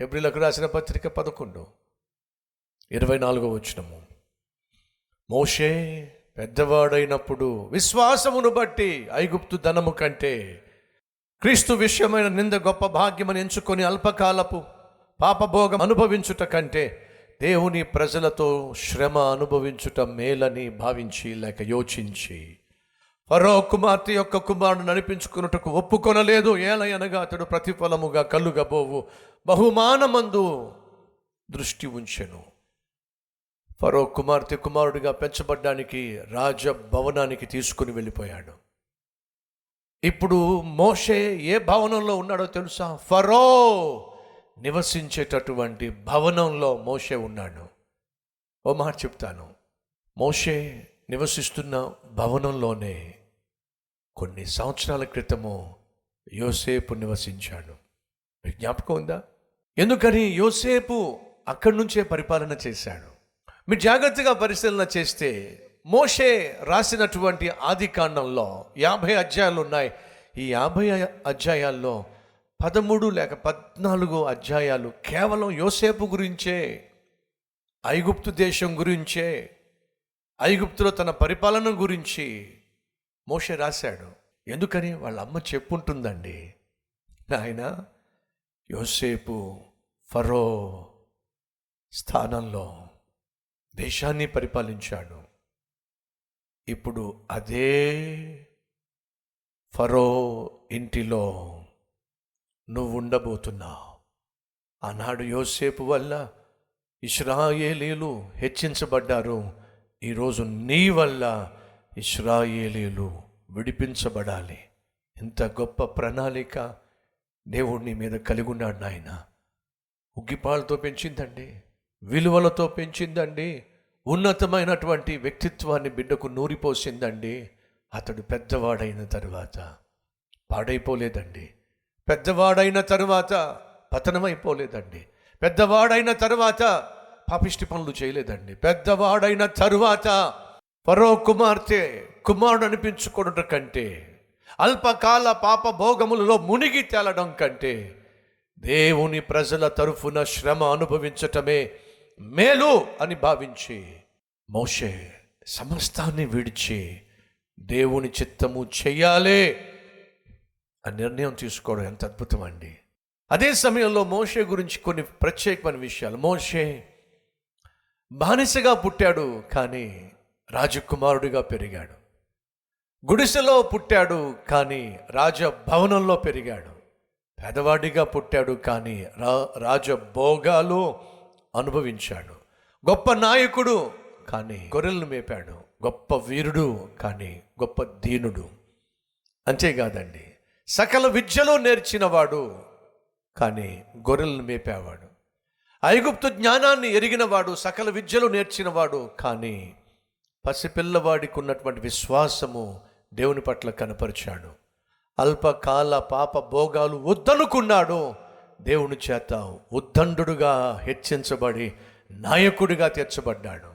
హెబ్రిలకు రాసిన పత్రిక పదకొండు ఇరవై నాలుగో వచ్చినము మోషే పెద్దవాడైనప్పుడు విశ్వాసమును బట్టి ఐగుప్తు ధనము కంటే క్రీస్తు విషయమైన నింద గొప్ప భాగ్యమని ఎంచుకొని అల్పకాలపు పాపభోగం అనుభవించుట కంటే దేవుని ప్రజలతో శ్రమ అనుభవించుట మేలని భావించి లేక యోచించి ఫరో కుమార్తె యొక్క కుమారుడు నడిపించుకున్నట్టుకు ఒప్పుకొనలేదు. ఏలయనగా అతడు ప్రతిఫలముగా కలుగబోవు బహుమానమందు దృష్టి ఉంచెను. ఫరో కుమార్తె కుమారుడిగా పెంచబడ్డానికి రాజ భవనానికి తీసుకుని వెళ్ళిపోయాడు. ఇప్పుడు మోషే ఏ భవనంలో ఉన్నాడో తెలుసా? ఫరో నివసించేటటువంటి భవనంలో మోషే ఉన్నాడు. ఓ మాట చెప్తాను. మోషే నివసిస్తున్న భవనంలోనే కొన్ని సంవత్సరాల క్రితము యోసేపు నివసించాడు. మీకు జ్ఞాపకం ఉందా? ఎందుకని యోసేపు అక్కడి నుంచే పరిపాలన చేశాడు. మీరు జాగ్రత్తగా పరిశీలన చేస్తే మోషే రాసినటువంటి ఆది కాండంలో యాభై అధ్యాయాలు ఉన్నాయి. ఈ యాభై అధ్యాయాల్లో పదమూడు లేక పద్నాలుగు అధ్యాయాలు కేవలం యోసేపు గురించే ఐగుప్తు దేశం గురించే ఐగుప్తులో తన పరిపాలన గురించి మోషే రాశాడు. ఎందుకని? వాళ్ళ అమ్మ చెప్పుంటుందండి. నాయన యోసేపు ఫరో స్థానంలో దేశాన్ని పరిపాలించాడు. ఇప్పుడు అదే ఫరో ఇంటిలో నువ్వు ఉండబోతున్నావు ఆనాడు యోసేపు వల్ల ఇస్రాయేలీలు హెచ్చించబడ్డారు. ఈరోజు నీ వల్ల ఇస్రాయేలీలు విడిపించబడాలి. ఎంత గొప్ప ప్రణాళిక దేవుడు నీ మీద కలిగి ఉన్నాడు నాయన. ఉగ్గిపాలతో పెంచిందండి విలువలతో పెంచిందండి ఉన్నతమైనటువంటి వ్యక్తిత్వాన్ని బిడ్డకు నూరిపోసిందండి. అతడు పెద్దవాడైన తరువాత పాడైపోలేదండి. పెద్దవాడైన తరువాత పతనమైపోలేదండి. పెద్దవాడైన తరువాత పాపిష్టి పనులు చేయలేదండి. పెద్దవాడైన తరువాత పరో కుమార్తె కుమారుడు అనిపించుకోవడం కంటే అల్పకాల పాప భోగములలో మునిగి తేలడం కంటే దేవుని ప్రజల తరఫున శ్రమ అనుభవించటమే మేలు అని భావించి మోషే సమస్తాన్ని విడిచి దేవుని చిత్తము చెయ్యాలే ఆ నిర్ణయం తీసుకోవడం ఎంత అద్భుతం అండి అదే సమయంలో మోషే గురించి కొన్ని ప్రత్యేకమైన విషయాలు. మోషే బానిసగా పుట్టాడు కానీ రాజకుమారుడిగా పెరిగాడు. గుడిసెలో పుట్టాడు కానీ రాజభవనంలో పెరిగాడు. పేదవాడిగా పుట్టాడు కానీ రా రాజభోగాలు అనుభవించాడు. గొప్ప నాయకుడు కానీ గొర్రెలను మేపాడు. గొప్ప వీరుడు కానీ గొప్ప దీనుడు. అంతేకాదండి. సకల విద్యలో నేర్చినవాడు కానీ గొర్రెలను మేపేవాడు. ఐగుప్తు జ్ఞానాన్ని ఎరిగినవాడు సకల విద్యలు నేర్చినవాడు. కానీ పసిపిల్లవాడికి ఉన్నటువంటి విశ్వాసము దేవుని పట్ల కనపరిచాడు. అల్పకాల పాప భోగాలు వద్దనుకున్నాడు. దేవుని చేత ఉద్దండుడుగా హెచ్చించబడి నాయకుడిగా తీర్చబడ్డాడు.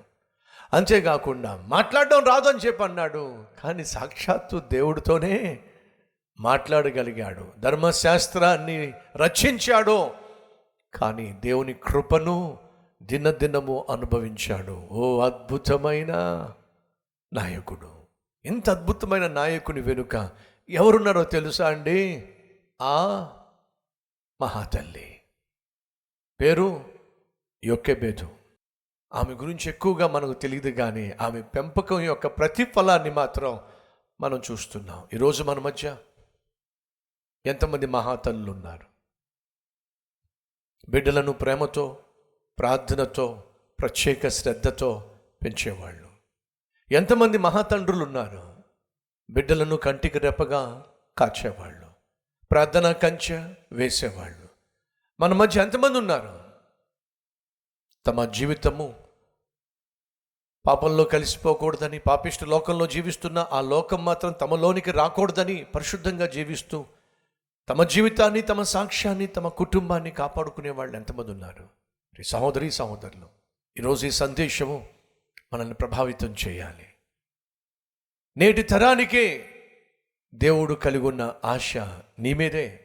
అంతేకాకుండా మాట్లాడడం రాదు అని చెప్పి అన్నాడు కానీ సాక్షాత్తు దేవుడితోనే మాట్లాడగలిగాడు. ధర్మశాస్త్రాన్ని రచించాడు. కానీ దేవుని కృపను దినదినము అనుభవించాడు. ఓ అద్భుతమైన నాయకుడు. ఇంత అద్భుతమైన నాయకుని వెనుక ఎవరున్నారో తెలుసా అండి? ఆ మహాతల్లి. పేరు యొక్కెబేదు ఆమె గురించి ఎక్కువగా మనకు తెలియదు కానీ ఆమె పెంపకం యొక్క ప్రతిఫలాన్ని మాత్రం మనం చూస్తున్నాం. ఈరోజు మన మధ్య ఎంతమంది మహాతల్లులు ఉన్నారు బిడ్డలను ప్రేమతో ప్రార్థనతో ప్రత్యేక శ్రద్ధతో పెంచేవాళ్ళు. ఎంతమంది మహాతండ్రులు ఉన్నారు బిడ్డలను కంటికి రెప్పగా కాచేవాళ్ళు. ప్రార్థన కంచె వేసేవాళ్ళు. మన మధ్య ఎంతమంది ఉన్నారు. తమ జీవితము పాపంలో కలిసిపోకూడదని పాపిష్టి లోకంలో జీవిస్తున్న ఆ లోకం మాత్రం తమలోనికి రాకూడదని పరిశుద్ధంగా జీవిస్తూ తమ జీవితాన్ని తమ సాక్ష్యాన్ని తమ కుటుంబాన్ని కాపాడుకునే వాళ్ళు ఎంతమంది ఉన్నారు? సహోదరి సహోదరులు ఈరోజు ఈ సందేశము మనల్ని ప్రభావితం చేయాలి. నేటి తరానికే దేవుడు కలిగి ఉన్న ఆశ నీ మీదే.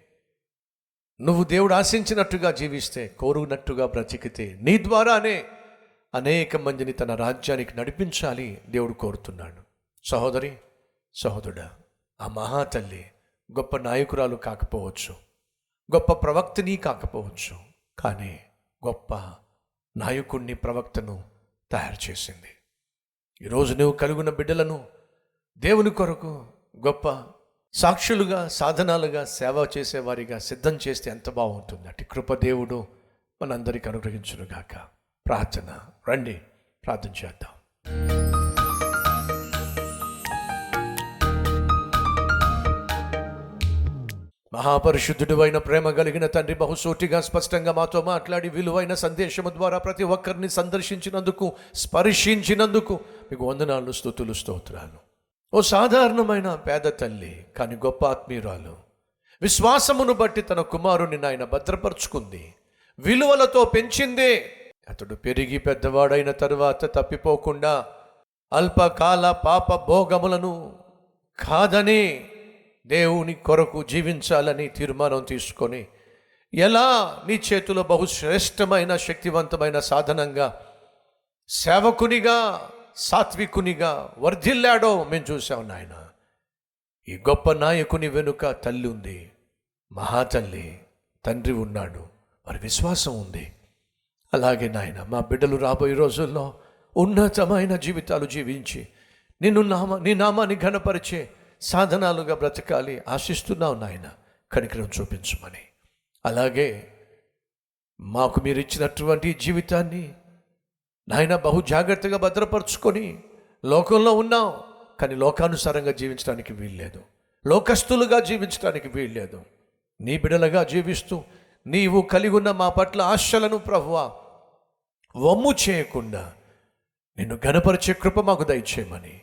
నువ్వు దేవుడు ఆశించినట్టుగా జీవిస్తే కోరునట్టుగా బ్రతికితే నీ ద్వారానే అనేక మందిని తన రాజ్యానికి నడిపించాలి దేవుడు కోరుతున్నాడు. సహోదరి సహోదరుడా ఆ మహాతల్లి గొప్ప నాయకురాలు కాకపోవచ్చు గొప్ప ప్రవక్తని కాకపోవచ్చు కానీ గొప్ప నాయకుణ్ణి ప్రవక్తను తయారు చేసింది. ఈరోజు నువ్వు కలుగున బిడ్డలను దేవుని కొరకు గొప్ప సాక్షులుగా సాధనాలుగా సేవ చేసేవారిగా సిద్ధం చేస్తే ఎంత బాగుంటుంది. అటు కృపదేవుడు మనందరికీ అనుగ్రహించునుగాక. ప్రార్థన రండి ప్రార్థన చేద్దాం. మహాపరిశుద్ధుడు అయిన ప్రేమ కలిగిన తండ్రి బహుసూటిగా స్పష్టంగా మాతో మాట్లాడి విలువైన సందేశము ద్వారా ప్రతి ఒక్కరిని సందర్శించినందుకు స్పర్శించినందుకు మీకు వందనాలు స్థుతులు స్తోత్రాలు. ఓ సాధారణమైన పేద తల్లి కానీ గొప్ప ఆత్మీయురాలు విశ్వాసమును బట్టి తన కుమారుని నాయన భద్రపరుచుకుంది. విలువలతో పెంచిందే. అతడు పెరిగి పెద్దవాడైన తరువాత తప్పిపోకుండా అల్పకాల పాప భోగములను కాదని దేవుని కొరకు జీవించాలని తీర్మానం తీసుకొని ఎలా నీ చేతిలో బహుశ్రేష్టమైన శక్తివంతమైన సాధనంగా సేవకునిగా సాత్వికునిగా వర్ధిల్లాడో మేము చూసాం నాయన. ఈ గొప్ప నాయకుని వెనుక తల్లి ఉంది మహాతల్లి తండ్రి ఉన్నాడు వారి విశ్వాసం ఉంది. అలాగే నాయన మా బిడ్డలు రాబోయే రోజుల్లో ఉన్నతమైన జీవితాలు జీవించి నిన్ను నామ నీ నామాన్ని ఘనపరిచే సాధనాలుగా బ్రతకాలి ఆశిస్తున్నావు నాయన. కనికరం చూపించమని. అలాగే మాకు మీరు ఇచ్చినటువంటి జీవితాన్ని నాయన బహు జాగ్రత్తగా భద్రపరుచుకొని లోకంలో ఉన్నాం కానీ లోకానుసారంగా జీవించడానికి వీల్లేదు. లోకస్తులుగా జీవించడానికి వీల్లేదు. నీ బిడలుగా జీవిస్తూ నీవు కలిగి ఉన్న మా పట్ల ఆశలను ప్రభువా వమ్ము చేయకుండా నిన్ను గణపరిచే కృప మాకు దయచేయమని.